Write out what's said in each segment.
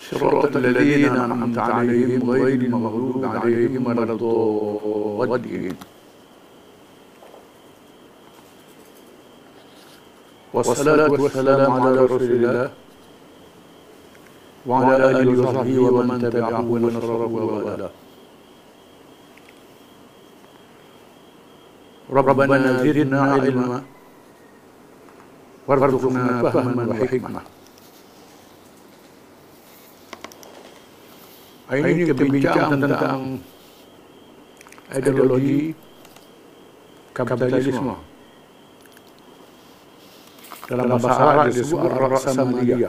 صراط الذين أنعمت عليهم غير المغضوب عليهم ولا الضالين. والصلاة والسلام على رسول الله وعلى آله وصحبه ومن تبعه ونصره ووالاه. ربنا زدنا علما وارزقنا فهما Hari ini kita bincang tentang, tentang ideologi kapitalisme. Dalam bahasa Arab disebut Raksa Maria.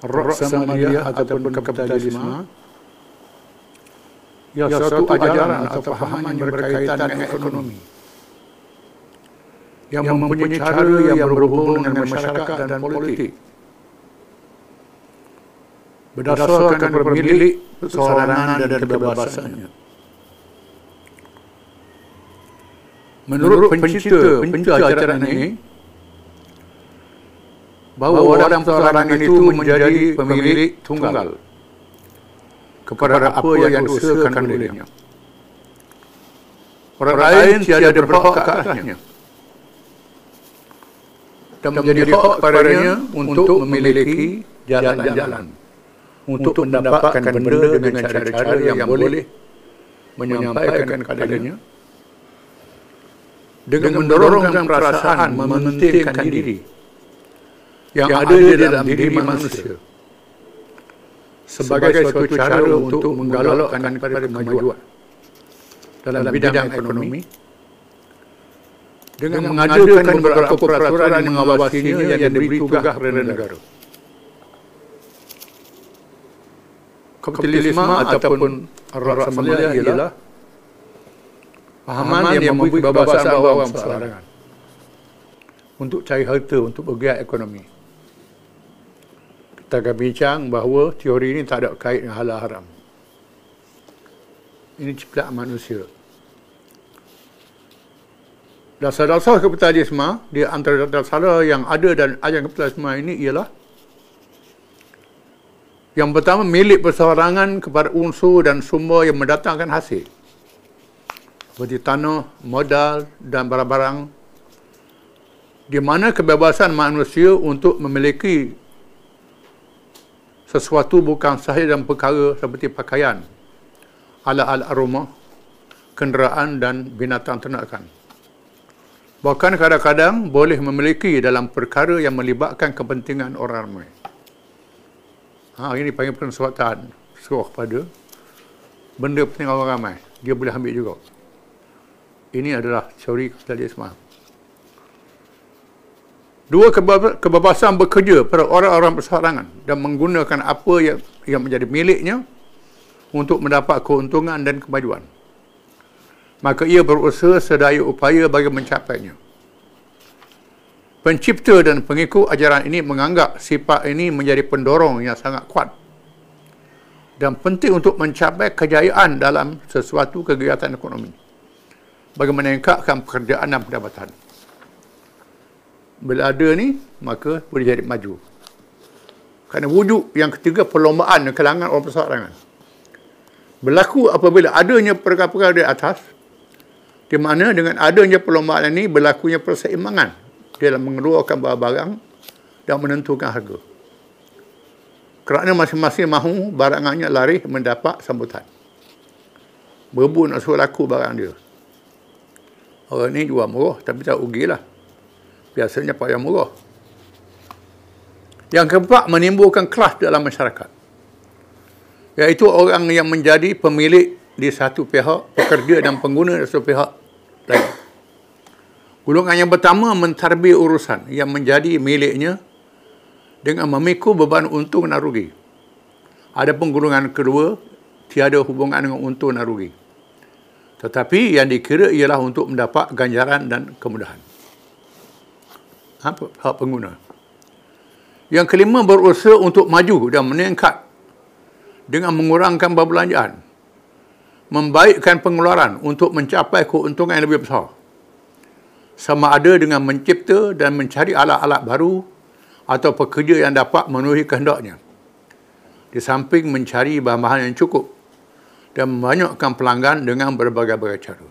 Raksa Maria ataupun kapitalisme ya, ya suatu ajaran atau faham yang berkaitan dengan ekonomi. yang mempunyai cara yang berhubung dengan masyarakat dan politik berdasarkan pemilik persoalan dan kebebasannya. Menurut pencipta, pencipta acara ini, bahawa orang persoalan itu menjadi pemilik tunggal. kepada apa yang diusahakan olehnya. Orang lain tiada berhak ke atasnya. Dan menjadi hak padanya untuk memiliki jalan-jalan untuk mendapatkan benda dengan cara-cara yang boleh menyampaikan kepadanya dengan mendorongkan perasaan mementingkan diri yang ada di dalam diri manusia. sebagai suatu cara untuk menggalakkan kepada kemajuan. Dalam bidang ekonomi. dengan mengadakan beberapa peraturan yang mengawasinya yang diberi tugas kepada negara. Kapitalisme ataupun rasamaliyah ialah fahaman yang memberi kebebasan bawah perseorangan untuk cari harta untuk bergerak ekonomi. Kita akan bincang bahawa teori ini tak ada kait dengan halal haram. Ini ciptaan manusia. Dasar-dasar kapitalisme, di antara dasar yang ada dan ajaran kapitalisme ini ialah yang pertama, milik perseorangan kepada unsur dan sumber yang mendatangkan hasil. Seperti tanah, modal dan barang-barang. Di mana kebebasan manusia untuk memiliki sesuatu bukan sahih dan perkara seperti pakaian, alat-alat rumah, kenderaan dan binatang ternakan. Bahkan kadang-kadang boleh memiliki dalam perkara yang melibatkan kepentingan orang ramai. Ha, ini panggil pensuatan suruh pada benda penting orang ramai. Dia boleh ambil juga. Ini adalah teori kapitalisme. Dua kebebasan bekerja pada orang-orang perseorangan dan menggunakan apa yang, yang menjadi miliknya untuk mendapat keuntungan dan kemajuan. Maka ia berusaha sedaya upaya bagi mencapainya. Pencipta dan pengikut ajaran ini menganggap sifat ini menjadi pendorong yang sangat kuat dan penting untuk mencapai kejayaan dalam sesuatu kegiatan ekonomi bagi meningkatkan pekerjaan dan pendapatan. Bila ada ni, maka boleh jadi maju. Kerana wujud yang ketiga perlombaan dan kelangan orang persoalangan. Berlaku apabila adanya perkara-perkara di atas, di mana dengan adanya perlombaan ini berlakunya perseimbangan dalam mengeluarkan barang-barang dan menentukan harga. Kerana masing-masing mahu barangannya lari mendapat sambutan. Berebut nak suruh laku barang dia. Orang ni jual murah tapi tak rugilah. Biasanya payah murah. Yang keempat, menimbulkan kelas dalam masyarakat. Iaitu orang yang menjadi pemilik di satu pihak, pekerja dan pengguna di satu pihak lain. Golongan yang pertama mentarbih urusan yang menjadi miliknya dengan memikul beban untung dan rugi. Ada golongan kedua tiada hubungan dengan untung dan rugi. Tetapi yang dikira ialah untuk mendapat ganjaran dan kemudahan. Apa hak pengguna? Yang kelima berusaha untuk maju dan meningkat dengan mengurangkan perbelanjaan. Membaikkan pengeluaran untuk mencapai keuntungan yang lebih besar. Sama ada dengan mencipta dan mencari alat-alat baru atau pekerja yang dapat memenuhi kehendaknya. Di samping mencari bahan-bahan yang cukup dan membanyakkan pelanggan dengan berbagai-bagai cara.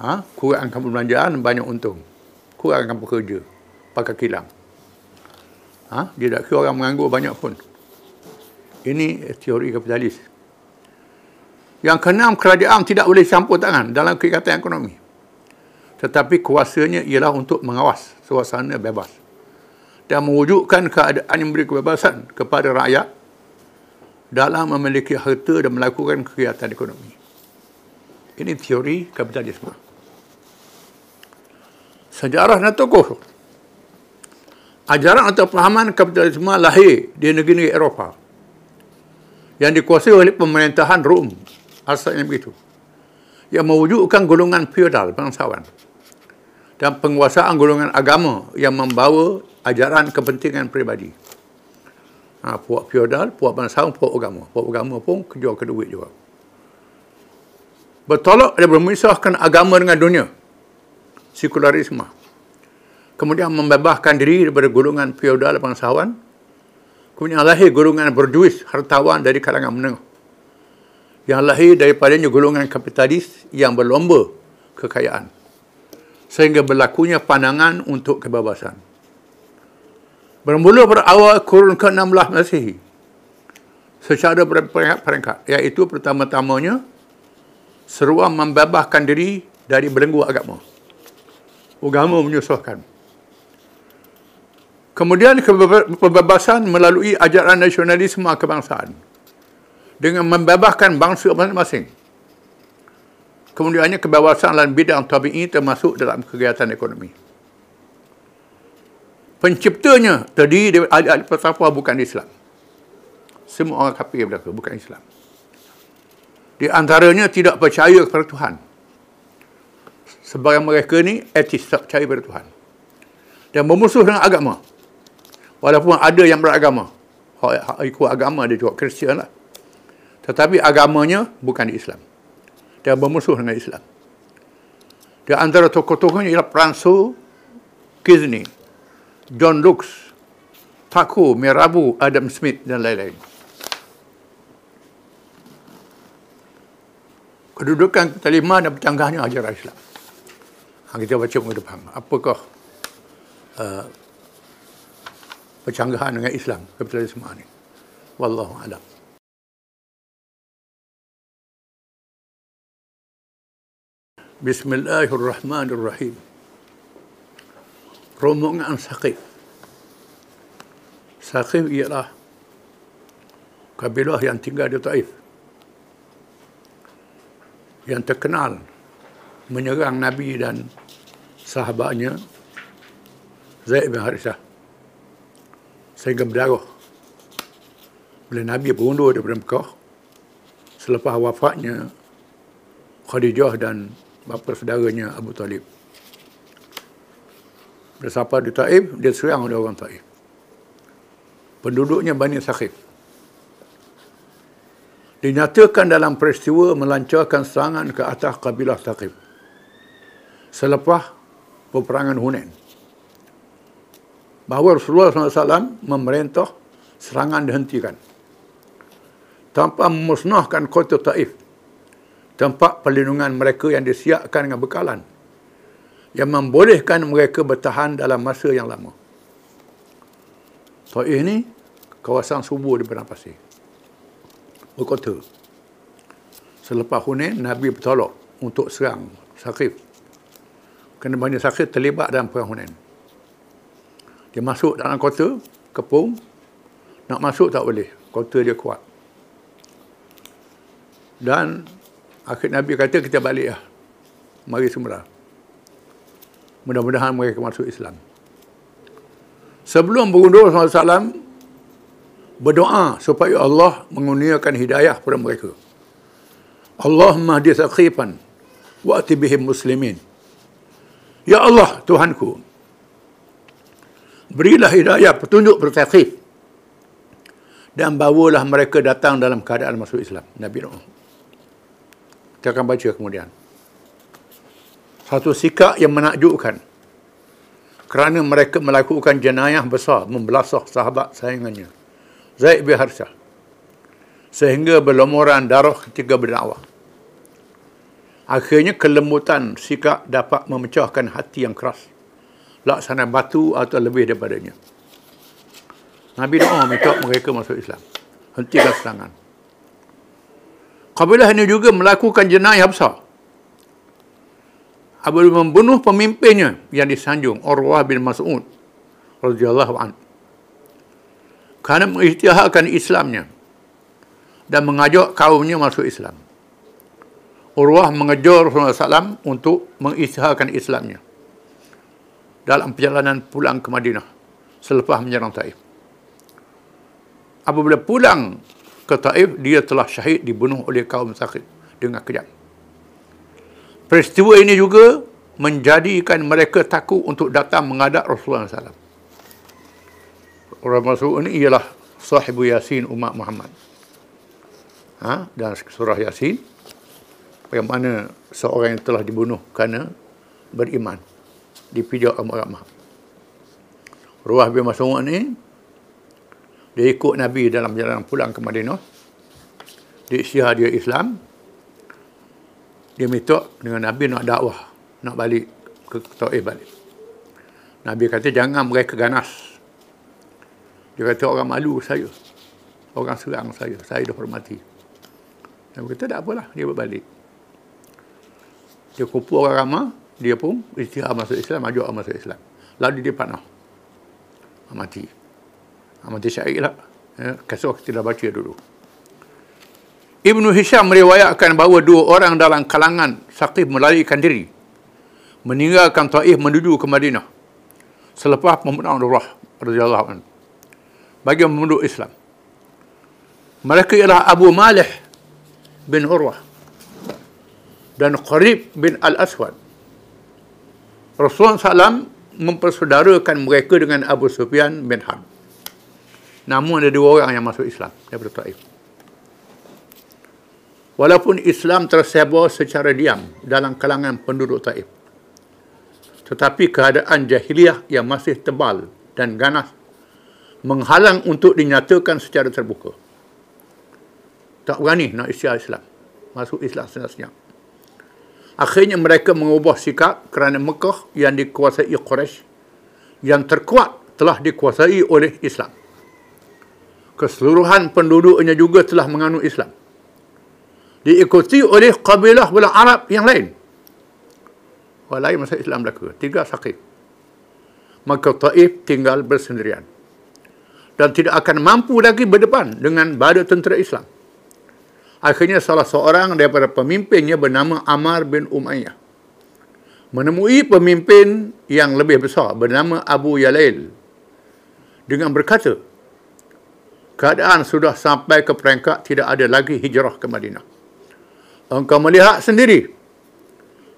Ha? Kurangkan perbelanjaan, banyak untung. Kurangkan pekerja, pakai kilang. Ha? Dia tak kira orang menganggur banyak pun. Ini teori kapitalis. Yang keenam, kerajaan tidak boleh campur tangan dalam kegiatan ekonomi. Tetapi kuasanya ialah untuk mengawas suasana bebas. Dan mewujudkan keadaan yang memberi kebebasan kepada rakyat dalam memiliki harta dan melakukan kegiatan ekonomi. Ini teori kapitalisme. Sejarah dan tokoh. Ajaran atau pahaman kapitalisme lahir di negeri-negeri Eropah yang dikuasai oleh pemerintahan Rom. Asalnya begitu. Yang mewujudkan golongan feudal bangsawan dan penguasaan golongan agama yang membawa ajaran kepentingan peribadi ha, puak feodal, puak bangsawan, puak agama. Puak agama pun kejual ke duit juga. Bertolak dan bermisahkan agama dengan dunia. Sekularisme. Kemudian membebaskan diri daripada golongan feodal bangsawan. Kemudian lahir golongan berduit, hartawan dari kalangan menengah. Yang lahir daripadanya golongan kapitalis yang berlomba kekayaan. Sehingga berlakunya pandangan untuk kebebasan. Bermula pada awal kurun ke-16 Masihi. Secara berperingkat-peringkat. Iaitu pertama-tamanya, seruan membebaskan diri dari belenggu agama. Agama menyusahkan. Kemudian kebebasan melalui ajaran nasionalisme kebangsaan. Dengan membebaskan bangsa masing-masing. Kemudiannya kebebasan dalam bidang tabi'i termasuk dalam kegiatan ekonomi penciptanya terdiri dari ahli-ahli bukan Islam. Semua orang kafir berlaku, bukan Islam. Di antaranya tidak percaya kepada Tuhan. Sebagai mereka ni etis tak percaya kepada Tuhan. Dan bermusuh dengan agama. Walaupun ada yang beragama. Ikut agama dia juga Kristian lah. Tetapi agamanya bukan di Islam. Dia bermusuh dengan Islam. Di antara tokoh-tokohnya ialah Pranso Kizni. John Lux, Paku, Merabu, Adam Smith dan lain-lain. Kedudukan kelima dan bercanggahnya ajaran Islam. Ha, kita baca muka depan. Apakah uh, percanggahan dengan Islam, kapitalisme ini? Wallahu a'lam. Bismillahirrahmanirrahim rombongan Saqif. Saqif ialah kabilah yang tinggal di Taif. Yang terkenal menyerang Nabi dan sahabatnya Zaid bin Harithah. Sehingga berdarah. Bila Nabi berundur daripada Mekah, selepas wafatnya Khadijah dan bapa saudaranya Abu Talib. Bila sampai di Taif, dia serang oleh orang Taif. Penduduknya Bani Sakhif. Dinyatakan dalam peristiwa melancarkan serangan ke atas kabilah Sakhif. Selepas peperangan Hunain. Bahawa Rasulullah SAW memerintah serangan dihentikan. Tanpa memusnahkan kota Taif. Tempat perlindungan mereka yang disiapkan dengan bekalan yang membolehkan mereka bertahan dalam masa yang lama. Taif ini kawasan subur di padang pasir. Berkota. Selepas Hunain, Nabi bertolak untuk serang Sakif. Kerana banyak Sakif terlibat dalam perang Hunain. Dia masuk dalam kota, kepung. Nak masuk tak boleh. Kota dia kuat. Dan akhir Nabi kata, kita balik lah. Mari semula. Mudah-mudahan mereka masuk Islam. Sebelum berundur SAW, berdoa supaya Allah mengurniakan hidayah kepada mereka. Allahumma hdi saqifan wa atibihim muslimin. Ya Allah, Tuhanku, berilah hidayah petunjuk bertakif dan bawalah mereka datang dalam keadaan masuk Islam. Nabi doa. Kita akan baca kemudian. Satu sikap yang menakjubkan kerana mereka melakukan jenayah besar membelasah sahabat saingannya. Zaid bin Harsyah. Sehingga berlumuran darah ketika berdakwah. Akhirnya kelembutan sikap dapat memecahkan hati yang keras. Laksana batu atau lebih daripadanya. Nabi doa minta mereka masuk Islam. Hentikan serangan. Kabilah ini juga melakukan jenayah besar. Apabila membunuh pemimpinnya yang disanjung Urwah bin Mas'ud radhiyallahu anhu kerana mengisytiharkan Islamnya dan mengajak kaumnya masuk Islam. Urwah mengejar Rasulullah SAW untuk mengisytiharkan Islamnya dalam perjalanan pulang ke Madinah selepas menyerang Taif. Apabila pulang ke Taif, dia telah syahid dibunuh oleh kaum sakit dengan kejam. Peristiwa ini juga menjadikan mereka takut untuk datang menghadap Rasulullah SAW orang masuk ini ialah sahibu Yasin umat Muhammad. Ha? Dan surah Yasin, bagaimana seorang yang telah dibunuh kerana beriman, dipijak ramah-ramah. Ruah bin Mas'ud ini, dia ikut Nabi dalam jalan pulang ke Madinah. Dia isyah dia Islam. Dia minta dengan Nabi nak dakwah, nak balik ke Taif balik. Nabi kata jangan mereka ganas dia kata orang malu saya. Orang serang saya. Saya dah hormati. Dia kata tak apalah. Dia berbalik. Dia kumpul orang ramah. Dia pun istihar masuk Islam. Orang masuk Islam. Lalu dia panah. Mati. Mati syahid lah. Ya, kasih kita dah baca dulu. Ibnu Hisham meriwayatkan bahawa dua orang dalam kalangan Saqif melarikan diri. Meninggalkan Taif menuju ke Madinah. Selepas pembunuhan Rasulullah radhiyallahu anhu bagi memeluk Islam. Mereka ialah Abu Malih bin Urwah dan Qarib bin Al-Aswad. Rasulullah SAW mempersaudarakan mereka dengan Abu Sufyan bin Harb. Namun ada dua orang yang masuk Islam daripada Taif. Walaupun Islam tersebar secara diam dalam kalangan penduduk Taif. Tetapi keadaan jahiliah yang masih tebal dan ganas menghalang untuk dinyatakan secara terbuka. Tak berani nak isyar Islam. Masuk Islam senyap-senyap. Akhirnya mereka mengubah sikap kerana Mekah yang dikuasai Quraisy yang terkuat telah dikuasai oleh Islam. Keseluruhan penduduknya juga telah menganut Islam. Diikuti oleh kabilah belah Arab yang lain. Orang lain masuk Islam belaka. Tiga sakit. Maka Taif tinggal bersendirian dan tidak akan mampu lagi berdepan dengan bada tentera Islam. Akhirnya salah seorang daripada pemimpinnya bernama Amar bin Umayyah menemui pemimpin yang lebih besar bernama Abu Yalail dengan berkata, keadaan sudah sampai ke peringkat tidak ada lagi hijrah ke Madinah. Engkau melihat sendiri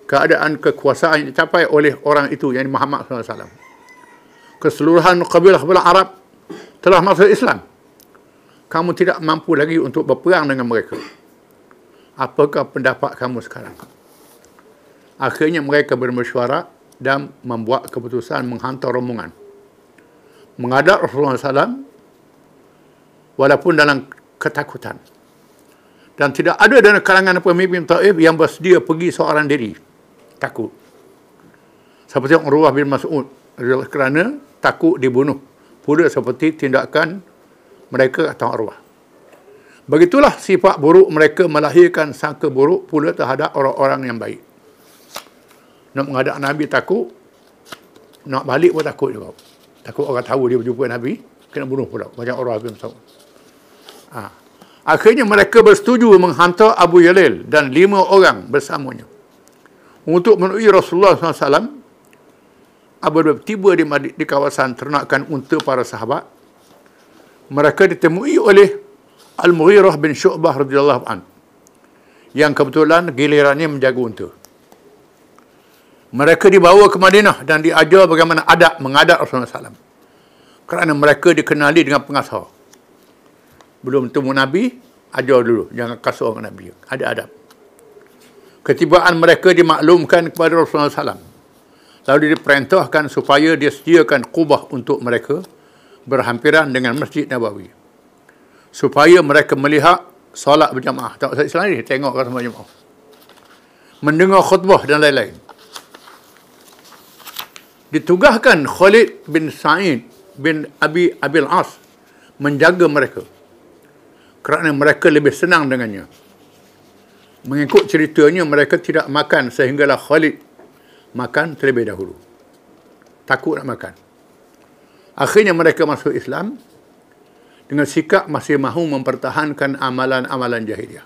keadaan kekuasaan yang dicapai oleh orang itu, yang Muhammad SAW. Keseluruhan kabilah-kabilah Arab telah masuk Islam. Kamu tidak mampu lagi untuk berperang dengan mereka. Apakah pendapat kamu sekarang? Akhirnya mereka bermesyuarat dan membuat keputusan menghantar rombongan. Menghadap Rasulullah SAW walaupun dalam ketakutan. Dan tidak ada dalam kalangan pemimpin Taif yang bersedia pergi seorang diri. Takut. Seperti Urwah bin Mas'ud. Kerana takut dibunuh pula seperti tindakan mereka atau arwah. Begitulah sifat buruk mereka melahirkan sangka buruk pula terhadap orang-orang yang baik. Nak menghadap Nabi takut, nak balik pun takut juga. Takut orang tahu dia berjumpa Nabi, kena bunuh pula. Macam orang Habib Mas'ud. Ha. Akhirnya mereka bersetuju menghantar Abu Yalil dan lima orang bersamanya untuk menemui Rasulullah SAW apabila tiba di, di kawasan ternakan unta para sahabat, mereka ditemui oleh Al-Mughirah bin Syu'bah radhiyallahu an yang kebetulan gilirannya menjaga unta. Mereka dibawa ke Madinah dan diajar bagaimana adab mengadap Rasulullah SAW. Kerana mereka dikenali dengan pengasah. Belum temu Nabi, ajar dulu. Jangan kasar dengan Nabi. Ada adab. Ketibaan mereka dimaklumkan kepada Rasulullah SAW. Lalu diperintahkan supaya dia sediakan kubah untuk mereka berhampiran dengan Masjid Nabawi. Supaya mereka melihat solat berjamaah. Tak usah Islam ni, tengok kan sama jemaah. Mendengar khutbah dan lain-lain. Ditugaskan Khalid bin Sa'id bin Abi Abil As menjaga mereka. Kerana mereka lebih senang dengannya. Mengikut ceritanya, mereka tidak makan sehinggalah Khalid makan terlebih dahulu. Takut nak makan. Akhirnya mereka masuk Islam dengan sikap masih mahu mempertahankan amalan-amalan jahiliah.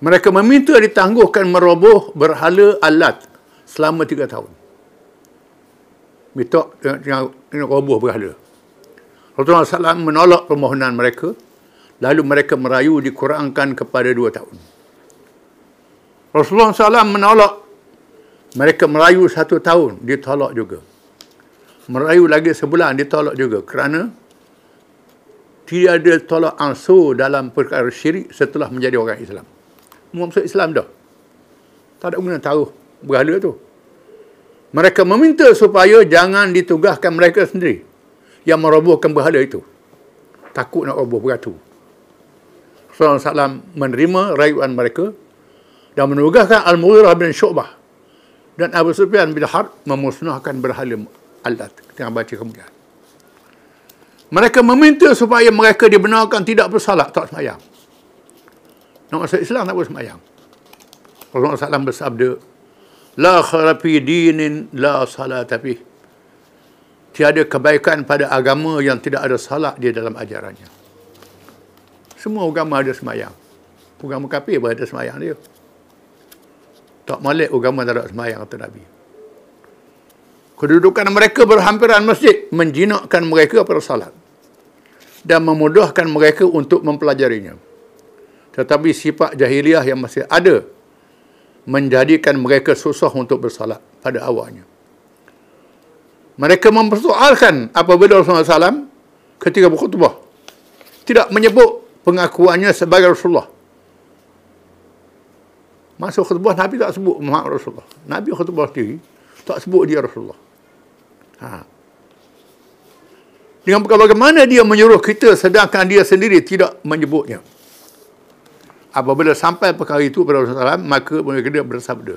Mereka meminta ditangguhkan meroboh berhala alat selama tiga tahun. Minta dengan, roboh berhala. Rasulullah SAW menolak permohonan mereka, lalu mereka merayu dikurangkan kepada dua tahun. Rasulullah SAW menolak mereka merayu satu tahun, ditolak juga. Merayu lagi sebulan, ditolak juga. Kerana tidak ada tolak ansur dalam perkara syirik setelah menjadi orang Islam. Mau masuk Islam dah. Tak ada guna taruh berhala tu. Mereka meminta supaya jangan ditugaskan mereka sendiri yang merobohkan berhala itu. Takut nak roboh beratu. SAW menerima rayuan mereka dan menugaskan Al-Mughirah bin Syu'bah dan Abu Sufyan bin Harb memusnahkan berhala alat. Kita baca kemudian. Mereka meminta supaya mereka dibenarkan tidak bersalat, tak semayang. Nak masuk Islam tak boleh semayang. Rasulullah SAW bersabda, La kharafi dinin la salat tapi Tiada kebaikan pada agama yang tidak ada salat di dalam ajarannya. Semua agama ada semayang. Agama kafir pun ada semayang dia. Tak malik agama tak ada semayang kata Nabi. Kedudukan mereka berhampiran masjid menjinakkan mereka pada salat dan memudahkan mereka untuk mempelajarinya. Tetapi sifat jahiliah yang masih ada menjadikan mereka susah untuk bersalat pada awalnya. Mereka mempersoalkan apabila Rasulullah SAW ketika berkhutbah tidak menyebut pengakuannya sebagai Rasulullah. Masuk khutbah Nabi tak sebut Muhammad Rasulullah. Nabi khutbah sendiri tak sebut dia Rasulullah. Ha. Dengan bagaimana dia menyuruh kita sedangkan dia sendiri tidak menyebutnya. Apabila sampai perkara itu pada Rasulullah maka mereka bersabda.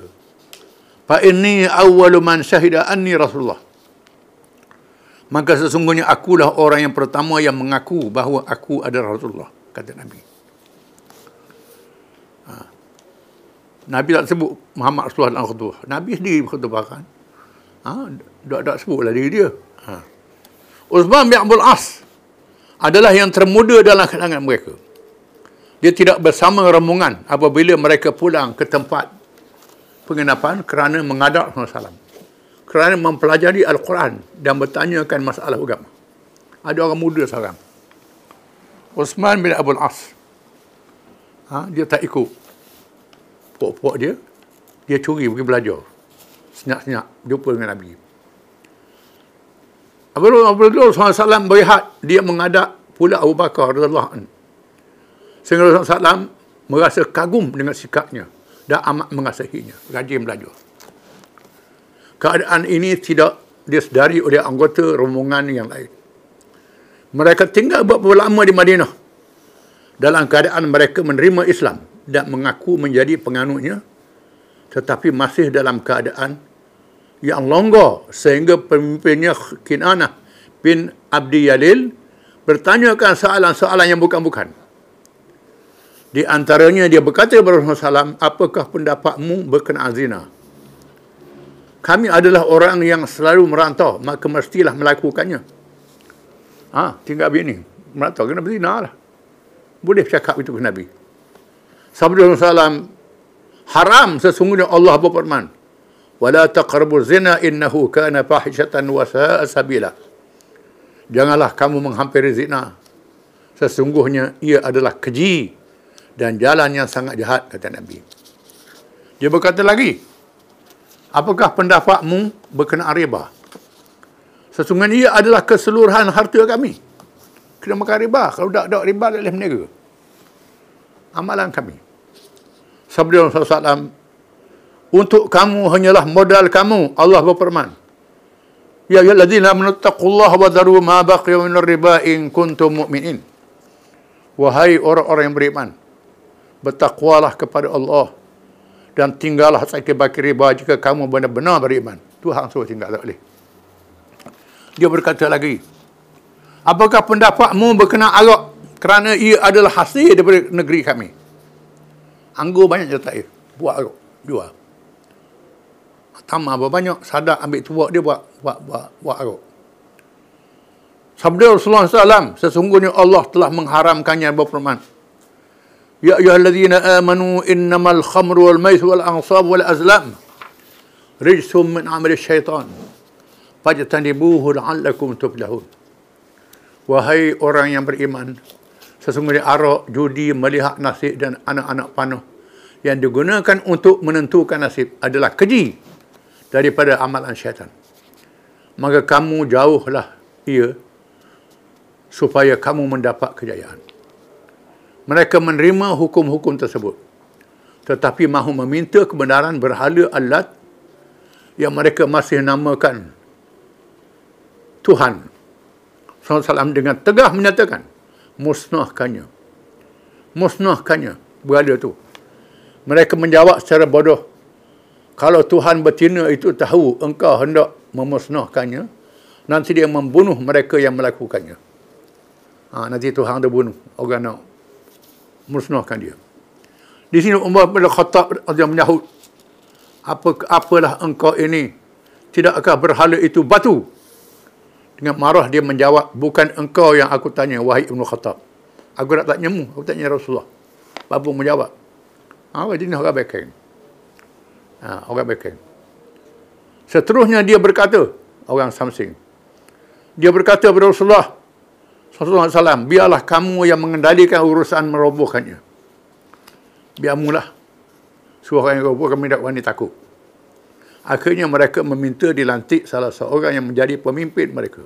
Fa inni awwalu man syahida anni Rasulullah. Maka sesungguhnya akulah orang yang pertama yang mengaku bahawa aku adalah Rasulullah, kata Nabi. Ha. Nabi tak sebut Muhammad Rasulullah dalam khutbah. Nabi sendiri berkhutbahkan. Ha, tak, tak sebutlah diri dia. Ha. Uthman bin Abdul As adalah yang termuda dalam kalangan mereka. Dia tidak bersama rombongan apabila mereka pulang ke tempat penginapan kerana mengadap Rasulullah Kerana mempelajari Al-Quran dan bertanyakan masalah agama. Ada orang muda seorang. Uthman bin Abdul As. Ha, dia tak ikut. Pok-pok dia. Dia curi pergi belajar. Senyap-senyap. Jumpa dengan Nabi. Apabila Rasulullah SAW berehat, dia mengadap pula Abu Bakar radhiyallahu Sehingga Rasulullah SAW merasa kagum dengan sikapnya dan amat mengasihinya. Rajin belajar. Keadaan ini tidak disedari oleh anggota rombongan yang lain. Mereka tinggal beberapa lama di Madinah dalam keadaan mereka menerima Islam dan mengaku menjadi penganutnya tetapi masih dalam keadaan yang longgar sehingga pemimpinnya Kinanah bin Abdi Yalil bertanyakan soalan-soalan yang bukan-bukan. Di antaranya dia berkata kepada Rasulullah apakah pendapatmu berkenaan zina? Kami adalah orang yang selalu merantau, maka mestilah melakukannya. Ha, tinggal bini. Merantau, kena berzina lah. Boleh cakap itu ke Nabi. Sabda Rasulullah haram sesungguhnya Allah berfirman, wala taqrabu zina innahu kana fahishatan wa sa'a sabila janganlah kamu menghampiri zina Sesungguhnya ia adalah keji dan jalan yang sangat jahat, kata Nabi. Dia berkata lagi, apakah pendapatmu berkenaan riba? Sesungguhnya ia adalah keseluruhan harta kami. Kena makan riba. Kalau tak ada riba, tak boleh meniaga. Amalan kami. Sabda Rasulullah SAW, untuk kamu hanyalah modal kamu. Allah berfirman. Ya ayyuhallazina amanu taqullaha wa dharu ma baqiya min riba in kuntum mu'minin. Wahai orang-orang yang beriman, bertakwalah kepada Allah dan tinggallah sakit baki riba jika kamu benar-benar beriman. Tuhan suruh tinggal tak boleh. Dia berkata lagi, apakah pendapatmu berkenaan arak kerana ia adalah hasil daripada negeri kami? Anggur banyak je tak Buat arak, jual. Tamar banyak sadar ambil tuak dia buat buat buat, buat aruk sabda Rasulullah SAW sesungguhnya Allah telah mengharamkannya berfirman Ya ayyuhalladzina amanu innamal khamru wal maisir wal ansab wal azlam rijsum min amali syaitan fajtanibuhu la'allakum tuflihun Wahai orang yang beriman sesungguhnya arak, judi, melihat nasib dan anak-anak panah yang digunakan untuk menentukan nasib adalah keji daripada amalan syaitan. Maka kamu jauhlah ia supaya kamu mendapat kejayaan. Mereka menerima hukum-hukum tersebut. Tetapi mahu meminta kebenaran berhala alat yang mereka masih namakan Tuhan. SAW dengan tegah menyatakan musnahkannya. Musnahkannya berhala itu. Mereka menjawab secara bodoh kalau Tuhan betina itu tahu engkau hendak memusnahkannya, nanti dia membunuh mereka yang melakukannya. Ha, nanti Tuhan dia bunuh orang nak musnahkan dia. Di sini Umar bin Khattab dia menyahut, apa apalah engkau ini? Tidakkah berhala itu batu? Dengan marah dia menjawab, bukan engkau yang aku tanya, wahai Ibn Khattab. Aku nak tanya mu, aku tanya Rasulullah. Babu menjawab. Apa jenis orang baik Ha, orang Mekah. Seterusnya dia berkata, orang Samsing. Dia berkata kepada Rasulullah SAW, biarlah kamu yang mengendalikan urusan merobohkannya. Biar mulah. Suara yang roboh kami tak wani takut. Akhirnya mereka meminta dilantik salah seorang yang menjadi pemimpin mereka.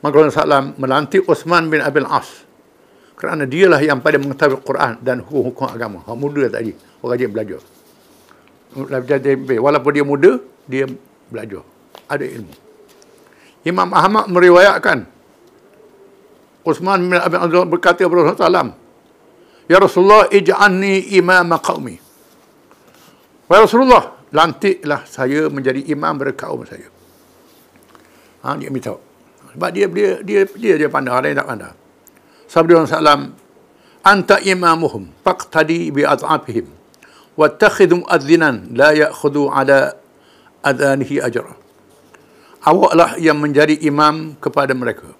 Maka Rasulullah melantik Osman bin Abil As. Kerana dialah yang paling mengetahui Quran dan hukum-hukum agama. Orang muda tadi, orang rajin belajar. Walaupun dia muda, dia belajar. Ada ilmu. Imam Ahmad meriwayatkan, Uthman bin Abi Abdul berkata kepada Rasulullah Ya Rasulullah, ij'anni imam qawmi. Ya Rasulullah, lantiklah saya menjadi imam berkaum saya. Ha, dia minta. Sebab dia dia dia dia, dia pandang, yang tak pandang. Sabda Rasulullah Anta imamuhum faqtadi bi ad'afihim wattakhidhu mu'adzinan la ya'khudhu ala adanihi ajra. Awaklah yang menjadi imam kepada mereka.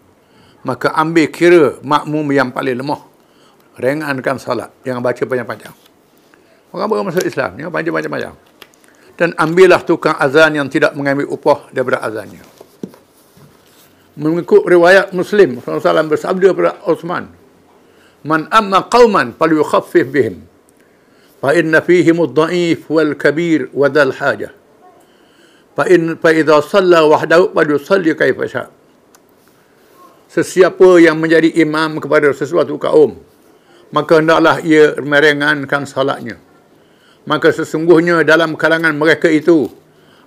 Maka ambil kira makmum yang paling lemah. Ringankan salat. Jangan baca panjang-panjang. Orang baru masuk Islam. Jangan panjang-panjang. Dan ambillah tukang azan yang tidak mengambil upah daripada azannya mengikut riwayat Muslim Rasulullah bersabda kepada Uthman man amma qauman falyukhaffif bihim fa inna fihim ad-da'if wal kabir wa dal haja fa in fa idza shalla wahdahu falyusalli kaifa sya sesiapa yang menjadi imam kepada sesuatu kaum maka hendaklah ia meringankan salatnya maka sesungguhnya dalam kalangan mereka itu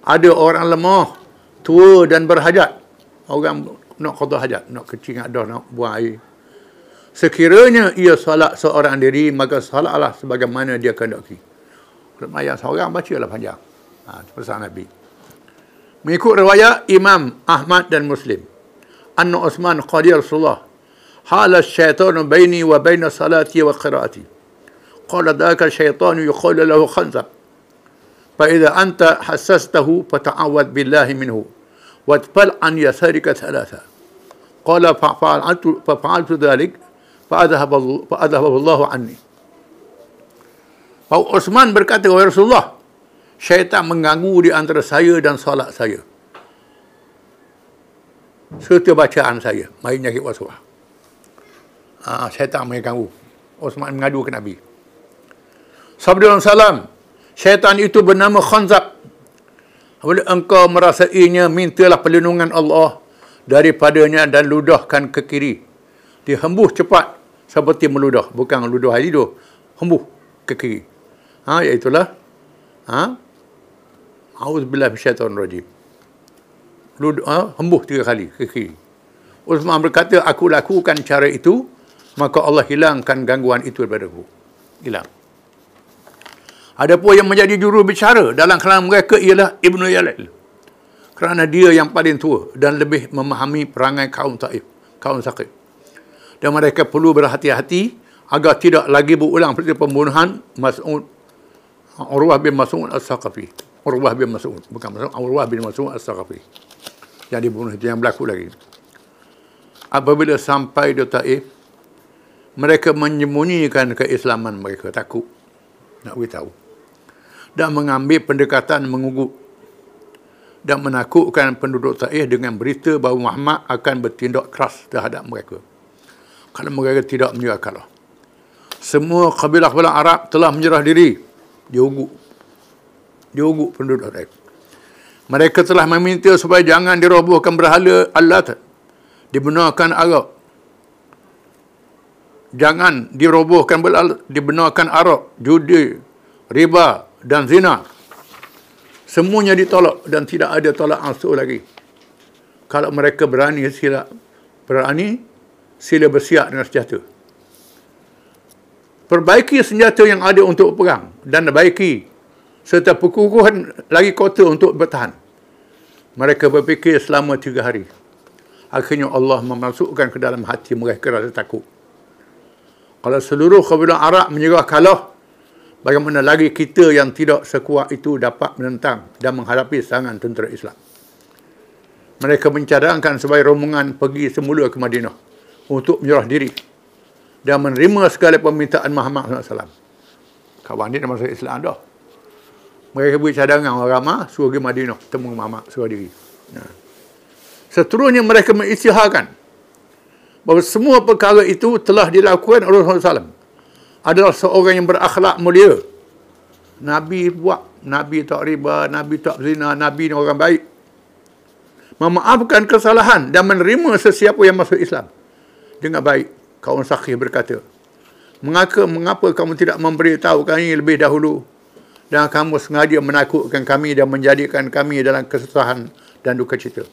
ada orang lemah tua dan berhajat orang nak qada hajat, nak kecing ada nak buang air. Sekiranya ia salat seorang diri, maka salatlah sebagaimana dia kehendaki. Semayang seorang bacalah panjang. Ha, pesan Nabi. Mengikut riwayat Imam Ahmad dan Muslim. Anna Osman qadir Rasulullah. Hala syaitanu baini wa baina salati wa qiraati. Qala dhaka syaitanu yuqalu lahu khanzab. فإذا أنت حسسته فتعوذ بالله منه واتفل عن يسارك ثلاثة قال ففعلت, ففعلت ذلك فأذهب, فأذهب الله عني Pak Osman berkata, Wahai Rasulullah, syaitan mengganggu di antara saya dan salat saya. Serta bacaan saya. Mari nyakit waswah. Ah, syaitan mengganggu. Osman mengadu ke Nabi. Sabda salam. Syaitan itu bernama Khanzab. Apabila engkau merasainya, mintalah perlindungan Allah daripadanya dan ludahkan ke kiri. Dia hembus cepat seperti meludah. Bukan ludah hari tu. Hembus ke kiri. Ha, iaitulah. Ha? A'udzubillah bisyaitan rajim. Ludah, ha? hembus tiga kali ke kiri. Uthman berkata, aku lakukan cara itu, maka Allah hilangkan gangguan itu daripada aku. Hilang. Ada pun yang menjadi juru bicara dalam kalangan mereka ialah Ibnu Yalil. Kerana dia yang paling tua dan lebih memahami perangai kaum Taif, kaum Saqif. Dan mereka perlu berhati-hati agar tidak lagi berulang seperti pembunuhan Mas'ud Urwah bin Mas'ud As-Saqafi. Urwah bin Mas'ud, bukan Mas'ud, Urwah bin Mas'ud As-Saqafi. Yang dibunuh itu yang berlaku lagi. Apabila sampai di Taif, mereka menyembunyikan keislaman mereka, takut nak beritahu dan mengambil pendekatan mengugut dan menakutkan penduduk Taif dengan berita bahawa Muhammad akan bertindak keras terhadap mereka. Kalau mereka tidak menyerah kalah. Semua kabilah-kabilah Arab telah menyerah diri. Dia ugut. Dia ugut penduduk Taif. Mereka telah meminta supaya jangan dirobohkan berhala Allah. Dibenarkan Arab. Jangan dirobohkan berhala. Dibenarkan Arab. Judi. Riba dan zina. Semuanya ditolak dan tidak ada tolak ansur lagi. Kalau mereka berani sila berani sila bersiap dengan senjata. Perbaiki senjata yang ada untuk perang dan baiki serta perkukuhan lagi kota untuk bertahan. Mereka berfikir selama tiga hari. Akhirnya Allah memasukkan ke dalam hati mereka rasa takut. Kalau seluruh kabilah Arab menyerah kalah, bagaimana lagi kita yang tidak sekuat itu dapat menentang dan menghadapi serangan tentera Islam. Mereka mencadangkan sebagai rombongan pergi semula ke Madinah untuk menyerah diri dan menerima segala permintaan Muhammad SAW. Kawan dia masuk Islam dah. Mereka beri cadangan orang ramah, suruh pergi Madinah, temu Muhammad, suruh diri. Nah. Seterusnya mereka mengisytiharkan bahawa semua perkara itu telah dilakukan oleh Rasulullah SAW adalah seorang yang berakhlak mulia. Nabi buat, Nabi tak riba, Nabi tak zina, Nabi ni orang baik. Memaafkan kesalahan dan menerima sesiapa yang masuk Islam. Dengan baik, kaum sakhir berkata, mengapa, mengapa kamu tidak memberitahu kami lebih dahulu dan kamu sengaja menakutkan kami dan menjadikan kami dalam kesusahan dan duka cita.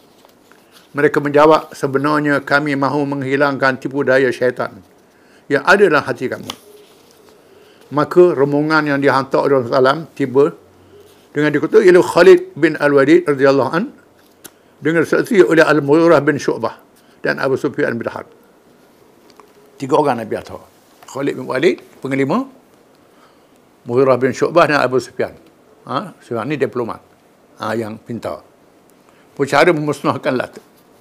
Mereka menjawab, sebenarnya kami mahu menghilangkan tipu daya syaitan yang ada dalam hati kamu maka rombongan yang dihantar oleh Rasulullah tiba dengan dikutip ialah Khalid bin Al-Walid radhiyallahu an dengan saksi oleh Al-Mughirah bin Syu'bah dan Abu Sufyan bin Harb. Tiga orang Nabi hantar. Khalid bin Walid, pengelima, Mughirah bin Syu'bah dan Abu Sufyan. Ha? Sebab ni diplomat ha, yang pintar. Cara memusnahkan Lat.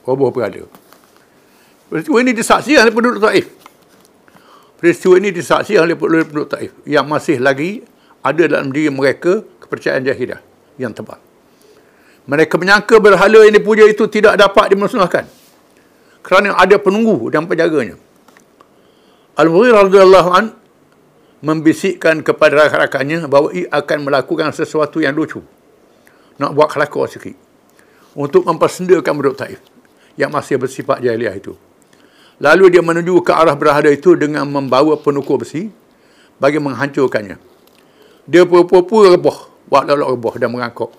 Roboh berada. Ini disaksikan oleh penduduk Taif. Peristiwa ini disaksikan oleh penduduk Taif yang masih lagi ada dalam diri mereka kepercayaan jahilah yang tebal. Mereka menyangka berhala yang dipuja itu tidak dapat dimusnahkan kerana ada penunggu dan penjaganya. Al-Mughirah radhiyallahu an membisikkan kepada rakan-rakannya bahawa ia akan melakukan sesuatu yang lucu. Nak buat kelakar sikit. Untuk mempersendakan penduduk Taif yang masih bersifat jahiliah itu. Lalu dia menuju ke arah berhala itu dengan membawa penukur besi bagi menghancurkannya. Dia pura-pura reboh, buat lalu reboh dan mengangkuk.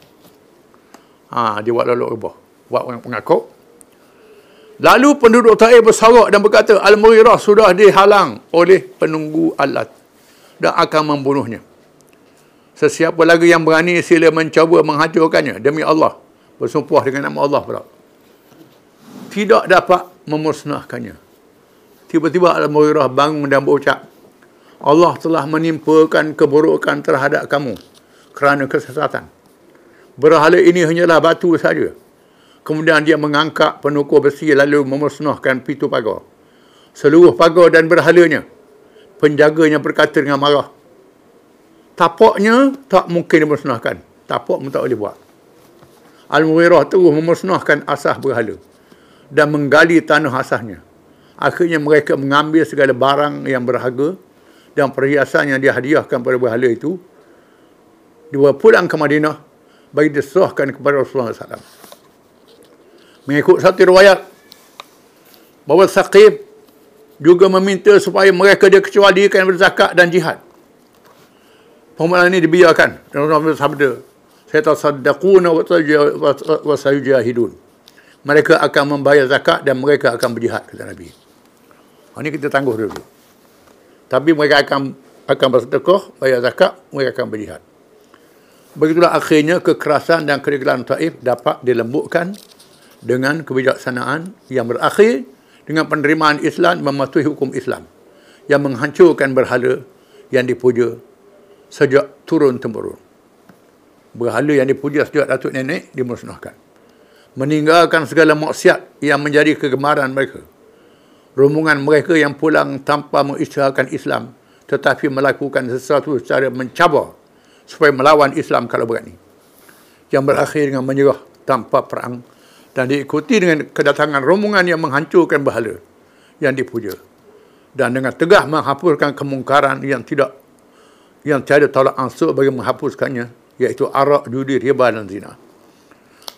Ha, dia buat lalu reboh, buat mengangkuk. Lalu penduduk Taif bersorak dan berkata, Al-Mughirah sudah dihalang oleh penunggu Allah dan akan membunuhnya. Sesiapa lagi yang berani sila mencuba menghancurkannya demi Allah. Bersumpah dengan nama Allah pula. Tidak dapat memusnahkannya. Tiba-tiba Al-Mughirah bangun dan berucap, Allah telah menimpakan keburukan terhadap kamu kerana kesesatan. Berhala ini hanyalah batu saja. Kemudian dia mengangkat penukur besi lalu memusnahkan pintu pagar. Seluruh pagar dan berhalanya. Penjaganya berkata dengan marah. Tapaknya tak mungkin dimusnahkan. Tapak pun tak boleh buat. Al-Mughirah terus memusnahkan asah berhala dan menggali tanah asahnya Akhirnya mereka mengambil segala barang yang berharga dan perhiasan yang dihadiahkan pada berhala itu. Dibawa pulang ke Madinah bagi diserahkan kepada Rasulullah SAW. Mengikut satu riwayat bahawa Saqib juga meminta supaya mereka dikecualikan berzakat dan jihad. Pemulaan ini dibiarkan. Dan Rasulullah sabda, saya tahu sadaquna wa sayujahidun. Mereka akan membayar zakat dan mereka akan berjihad, kata Nabi. Ini kita tangguh dulu. Tapi mereka akan akan bersedekah, bayar zakat, mereka akan berjihad. Begitulah akhirnya kekerasan dan keregelan Taif dapat dilembutkan dengan kebijaksanaan yang berakhir dengan penerimaan Islam mematuhi hukum Islam yang menghancurkan berhala yang dipuja sejak turun-temurun. Berhala yang dipuja sejak datuk nenek dimusnahkan. Meninggalkan segala maksiat yang menjadi kegemaran mereka rombongan mereka yang pulang tanpa mengisytiharkan Islam tetapi melakukan sesuatu secara mencabar supaya melawan Islam kalau berani. Yang berakhir dengan menyerah tanpa perang dan diikuti dengan kedatangan rombongan yang menghancurkan bahala yang dipuja dan dengan tegah menghapuskan kemungkaran yang tidak yang tiada tolak ansur bagi menghapuskannya iaitu arak, judi, riba dan zina.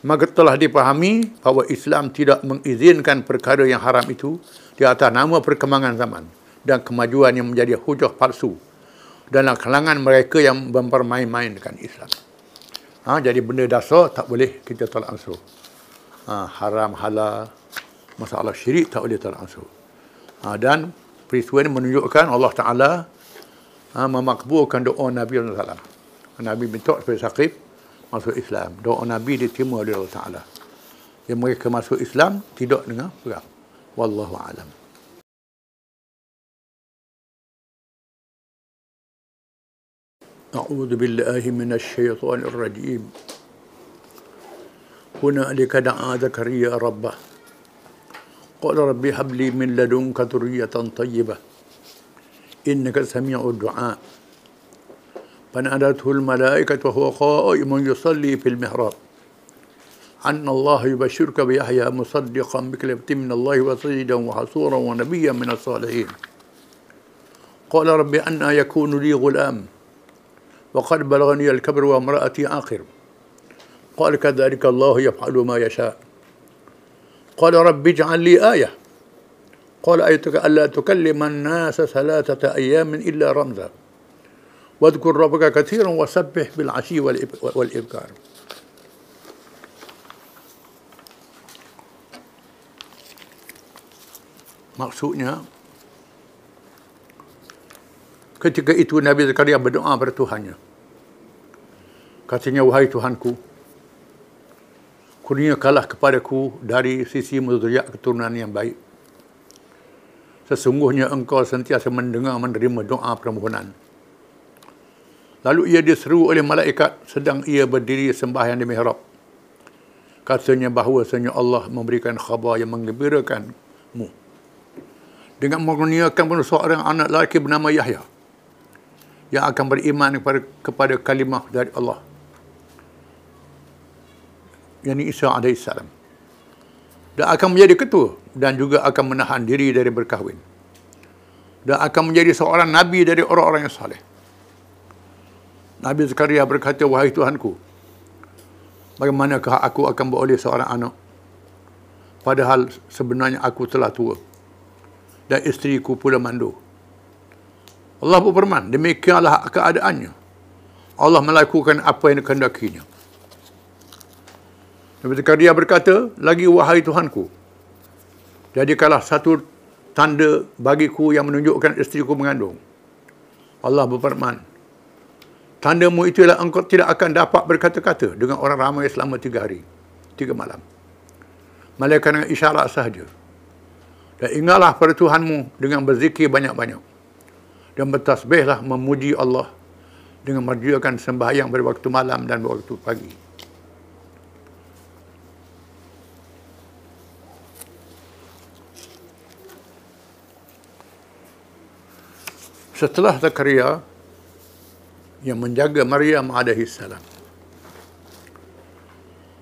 Maka telah dipahami bahawa Islam tidak mengizinkan perkara yang haram itu di atas nama perkembangan zaman dan kemajuan yang menjadi hujah palsu dalam kalangan mereka yang mempermain-main dengan Islam. Ha, jadi benda dasar tak boleh kita tolak ansur. Ha, haram, halal, masalah syirik tak boleh tolak ansur. Ha, dan peristiwa ini menunjukkan Allah Ta'ala ha, memakbulkan doa Nabi SAW. Nabi minta supaya Saqib masuk Islam. Doa Nabi diterima oleh Allah Ta'ala. Yang mereka masuk Islam tidak dengan perang. والله أعلم. أعوذ بالله من الشيطان الرجيم. هنالك دعا زكريا ربه قال ربي هب لي من لدنك ذرية طيبة. إنك سميع الدعاء. فنادته الملائكة وهو قائم يصلي في المحراب. أن الله يبشرك بيحيى مصدقا بكلمة من الله وسيدا وحصورا ونبيا من الصالحين. قال ربي أن يكون لي غلام وقد بلغني الكبر وامرأتي آخر. قال كذلك الله يفعل ما يشاء. قال ربي اجعل لي آية. قال أيتك ألا تكلم الناس ثلاثة أيام إلا رمزا. واذكر ربك كثيرا وسبح بالعشي والإبكار. Maksudnya, ketika itu Nabi Zakaria berdoa kepada Tuhannya. Katanya, wahai Tuhanku, kurniakanlah kepadaku dari sisi mudriak keturunan yang baik. Sesungguhnya engkau sentiasa mendengar menerima doa permohonan. Lalu ia diseru oleh malaikat sedang ia berdiri sembahyang di mihrab. Katanya bahawa Allah memberikan khabar yang mengembirakanmu dengan mengurniakan pun seorang anak lelaki bernama Yahya. Yang akan beriman kepada, kepada kalimah dari Allah. Yang Isa AS dan akan menjadi ketua dan juga akan menahan diri dari berkahwin. Dan akan menjadi seorang Nabi dari orang-orang yang saleh. Nabi Zakaria berkata wahai Tuhanku bagaimanakah aku akan beroleh seorang anak? Padahal sebenarnya aku telah tua dan isteriku pula mandu. Allah berfirman, demikianlah keadaannya. Allah melakukan apa yang dikehendakinya. Nabi Zakaria berkata, lagi wahai Tuhanku, jadikanlah satu tanda bagiku yang menunjukkan isteriku mengandung. Allah berfirman, tandamu itulah engkau tidak akan dapat berkata-kata dengan orang ramai selama tiga hari, tiga malam. Malaikat dengan isyarat sahaja. Dan ingatlah pada Tuhanmu dengan berzikir banyak-banyak. Dan bertasbihlah memuji Allah dengan merjuakan sembahyang pada waktu malam dan waktu pagi. Setelah Zakaria yang menjaga Maryam alaihi salam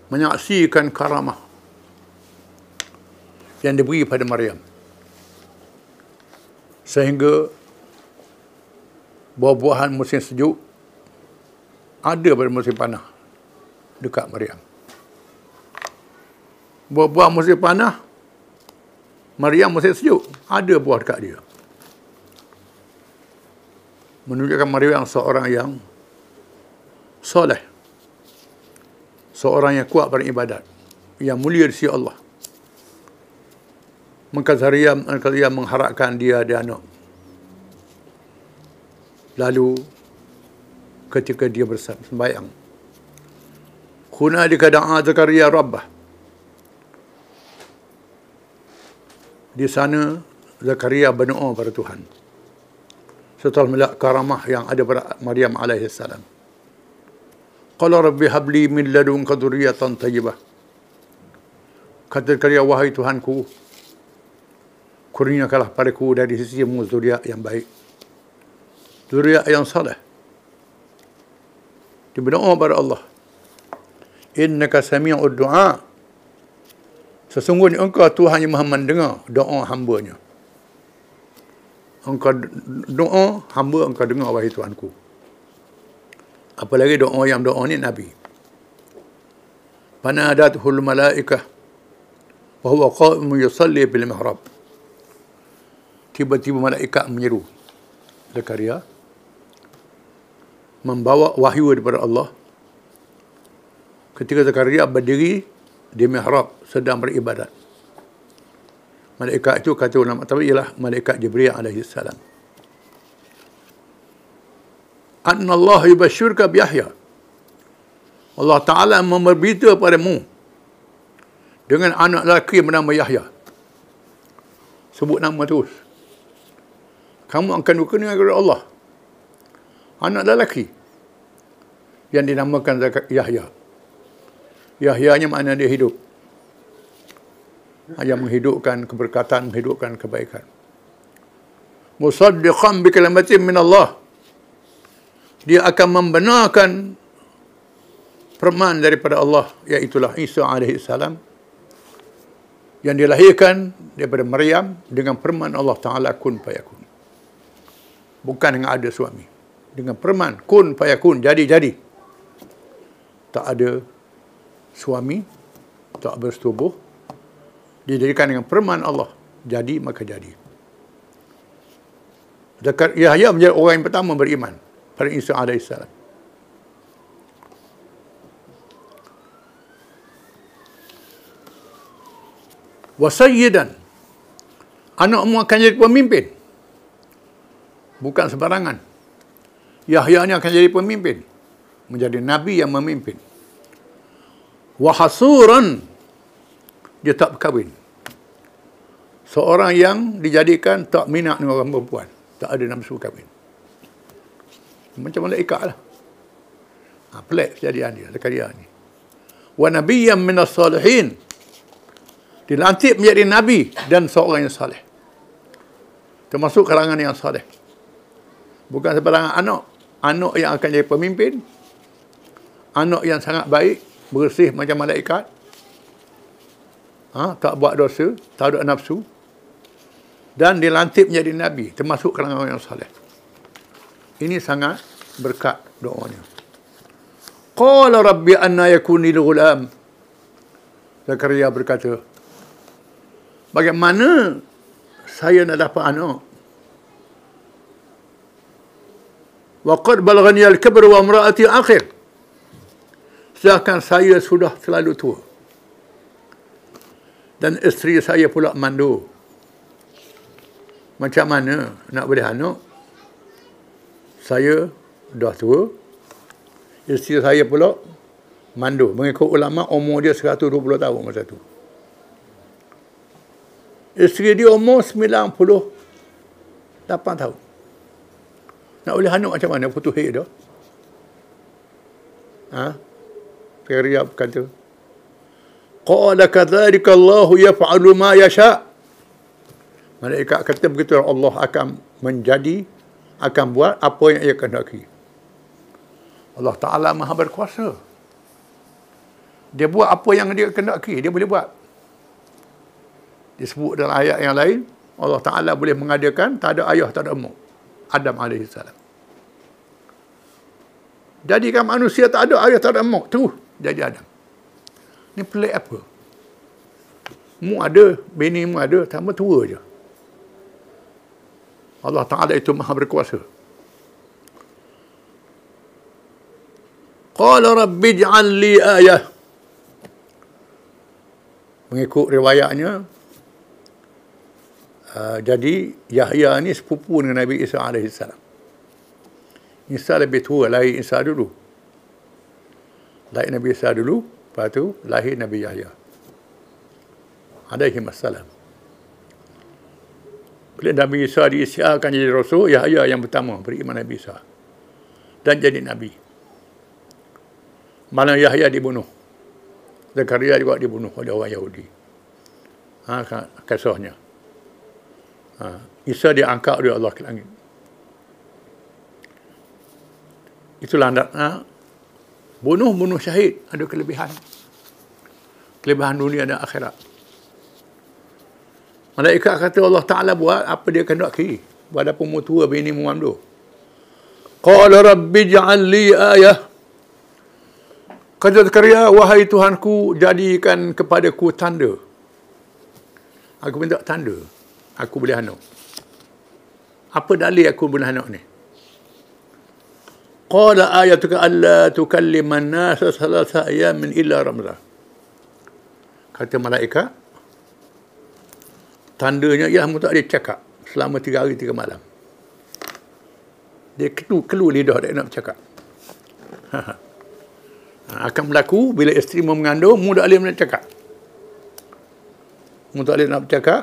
menyaksikan karamah yang diberi pada Maryam Sehingga buah-buahan musim sejuk ada pada musim panas dekat Maryam. Buah-buah musim panas Maryam musim sejuk ada buah dekat dia. Menunjukkan Maryam seorang yang soleh. Seorang yang kuat pada ibadat. Yang mulia di sisi Allah. Maka Zakaria, Zakaria mengharapkan dia ada anak. Lalu ketika dia bersembayang. Hunalika da'a Zakaria Rabbah. Di sana Zakaria berdoa pada Tuhan. Setelah melihat karamah yang ada pada Maryam alaihissalam. Qala rabbi habli min ladunka dhurriyatan tayyibah. Kata Zakaria wahai Tuhanku kurniakanlah padaku dari sisimu zuriat yang baik. Zuriat yang saleh. Dia berdoa kepada Allah. Innaka sami'ud du'a. Sesungguhnya engkau Tuhan yang maha mendengar doa hambanya. Engkau doa, hamba engkau dengar wahai Tuhanku. Apalagi doa yang doa ni Nabi. Panadathul malaikah wa huwa qa'imun yusalli bil mihrab. Tiba-tiba malaikat menyeru Zakaria membawa wahyu daripada Allah. Ketika Zakaria berdiri di mihrab sedang beribadat. Malaikat itu kata ulama tapi ialah malaikat Jibril alaihi salam. Allah yubashshirka bi Yahya. Allah Taala memberitahu padamu dengan anak lelaki bernama Yahya. Sebut nama terus. Kamu akan dikenal oleh Allah. Anak lelaki yang dinamakan Yahya. Yahya nya makna dia hidup. Yang menghidupkan keberkatan, menghidupkan kebaikan. Musaddiqan bi kalimatin min Allah dia akan membenarkan perman daripada Allah iaitulah Isa alaihi salam yang dilahirkan daripada Maryam dengan perman Allah taala kun fayakun bukan dengan ada suami dengan perman kun fayakun jadi jadi tak ada suami tak bersetubuh dijadikan dengan perman Allah jadi maka jadi Zakaria Yahya menjadi orang yang pertama beriman pada Isa AS. Wasayyidan. Anakmu akan jadi pemimpin. Bukan sembarangan. Yahya ni akan jadi pemimpin. Menjadi Nabi yang memimpin. Wahasuran. Dia tak berkahwin. Seorang yang dijadikan tak minat dengan orang perempuan. Tak ada nafsu kahwin. Macam malaikat lah. Ha, pelik kejadian dia, Zakaria ni. Wa nabiyyam minas salihin. Dilantik menjadi nabi dan seorang yang saleh. Termasuk kalangan yang saleh. Bukan sebarangan anak. Anak yang akan jadi pemimpin. Anak yang sangat baik. Bersih macam malaikat. Ha, tak buat dosa. Tak ada nafsu. Dan dilantik menjadi nabi. Termasuk kalangan yang saleh. Ini sangat berkat doanya. Qala rabbi anna yakuni ghulam. Zakaria berkata, bagaimana saya nak dapat anak? Wa qad balaghani al-kibr wa imra'ati akhir. Sedangkan saya sudah selalu tua. Dan isteri saya pula mandu. Macam mana nak boleh anak? saya dah tua. Isteri saya pula mandu. Mengikut ulama umur dia 120 tahun masa tu. Isteri dia umur 98 tahun. Nak boleh anak macam mana putus hei dah. Ha? Saya kata. Qala kadzalika Allah yaf'alu ma yasha. Malaikat kata begitu Allah akan menjadi akan buat apa yang ia kehendaki. Allah Ta'ala maha berkuasa. Dia buat apa yang dia kehendaki, dia boleh buat. Disebut dalam ayat yang lain, Allah Ta'ala boleh mengadakan tak ada ayah, tak ada emak. Adam AS. Jadikan manusia tak ada ayah, tak ada emak. Terus jadi Adam. Ini pelik apa? Mu ada, bini mu ada, tambah tua je. Allah Ta'ala itu maha berkuasa. Qala rabbi ja'al li ayah. Mengikut riwayatnya, uh, jadi Yahya ni sepupu dengan Nabi Isa AS. Isa lebih tua, lahir Isa dulu. Lahir Nabi Isa dulu, lepas tu lahir Nabi Yahya alaihi wassalam. Bila Nabi Isa diisiakan jadi Rasul, Yahya yang pertama beriman Nabi Isa. Dan jadi Nabi. Mana Yahya dibunuh. Zakaria juga dibunuh oleh orang Yahudi. Ha, kisahnya. Ha, Isa diangkat oleh Allah ke langit. Itulah ha, bunuh-bunuh syahid ada kelebihan. Kelebihan dunia dan akhirat. Malaikat kata Allah Ta'ala buat apa dia kendaki. Pada pemutua bini Muhammad tu. Qala Rabbi ja'al li ayah. Kata Zakaria, wahai Tuhanku, jadikan kepadaku tanda. Aku minta tanda. Aku boleh anak. Apa dalil aku boleh anak ni? Qala ayatuka alla tukalliman nasa salasa ayamin illa ramzah. Kata malaikat, tandanya ialah mu tak ada cakap selama tiga hari tiga malam. Dia kelu, kelu lidah dia nak bercakap. Akan berlaku bila isteri mau mengandung, mu tak boleh nak cakap. Mu tak boleh nak bercakap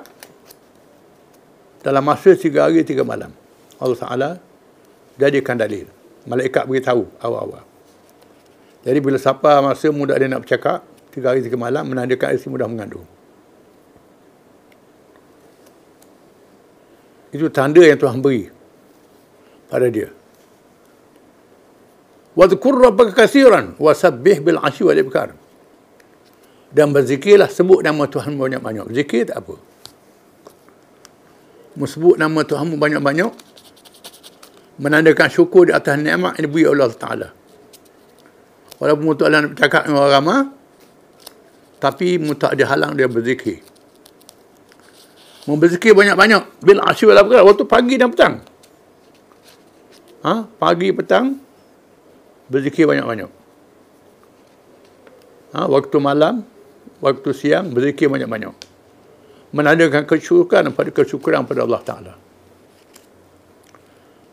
dalam masa tiga hari tiga malam. Allah Ta'ala jadikan dalil. Malaikat beritahu awal-awal. Jadi bila siapa masa muda dia nak bercakap, tiga hari tiga malam, menandakan isteri mudah mengandung. Itu tanda yang Tuhan beri pada dia. Wadhkur rabbaka katsiran wasabbih bil asyi wal ibkar. Dan berzikirlah sebut nama Tuhan banyak-banyak. Zikir tak apa. Mesebut nama Tuhan banyak-banyak menandakan syukur di atas nikmat yang diberi oleh Allah Taala. Walaupun mutu Allah nak bercakap dengan orang ramai, tapi mu tak dihalang dia berzikir. Berzikir banyak-banyak. Bil asyur lah perkara. Waktu pagi dan petang. Ha? Pagi, petang. Berzikir banyak-banyak. Ha? Waktu malam. Waktu siang. Berzikir banyak-banyak. Menandakan kesyukuran pada kesyukuran pada Allah Ta'ala.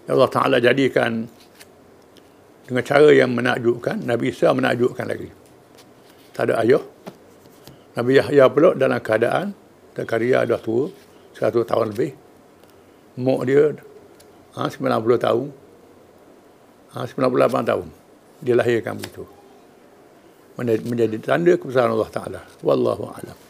Allah Ta'ala jadikan dengan cara yang menakjubkan. Nabi Isa menakjubkan lagi. Tak ada ayah. Nabi Yahya pula dalam keadaan Zakaria dah tua satu tahun lebih. Mok dia ha, 90 tahun. Ha, 98 tahun. Dia lahirkan begitu. Menjadi tanda kebesaran Allah Ta'ala. Wallahu a'lam.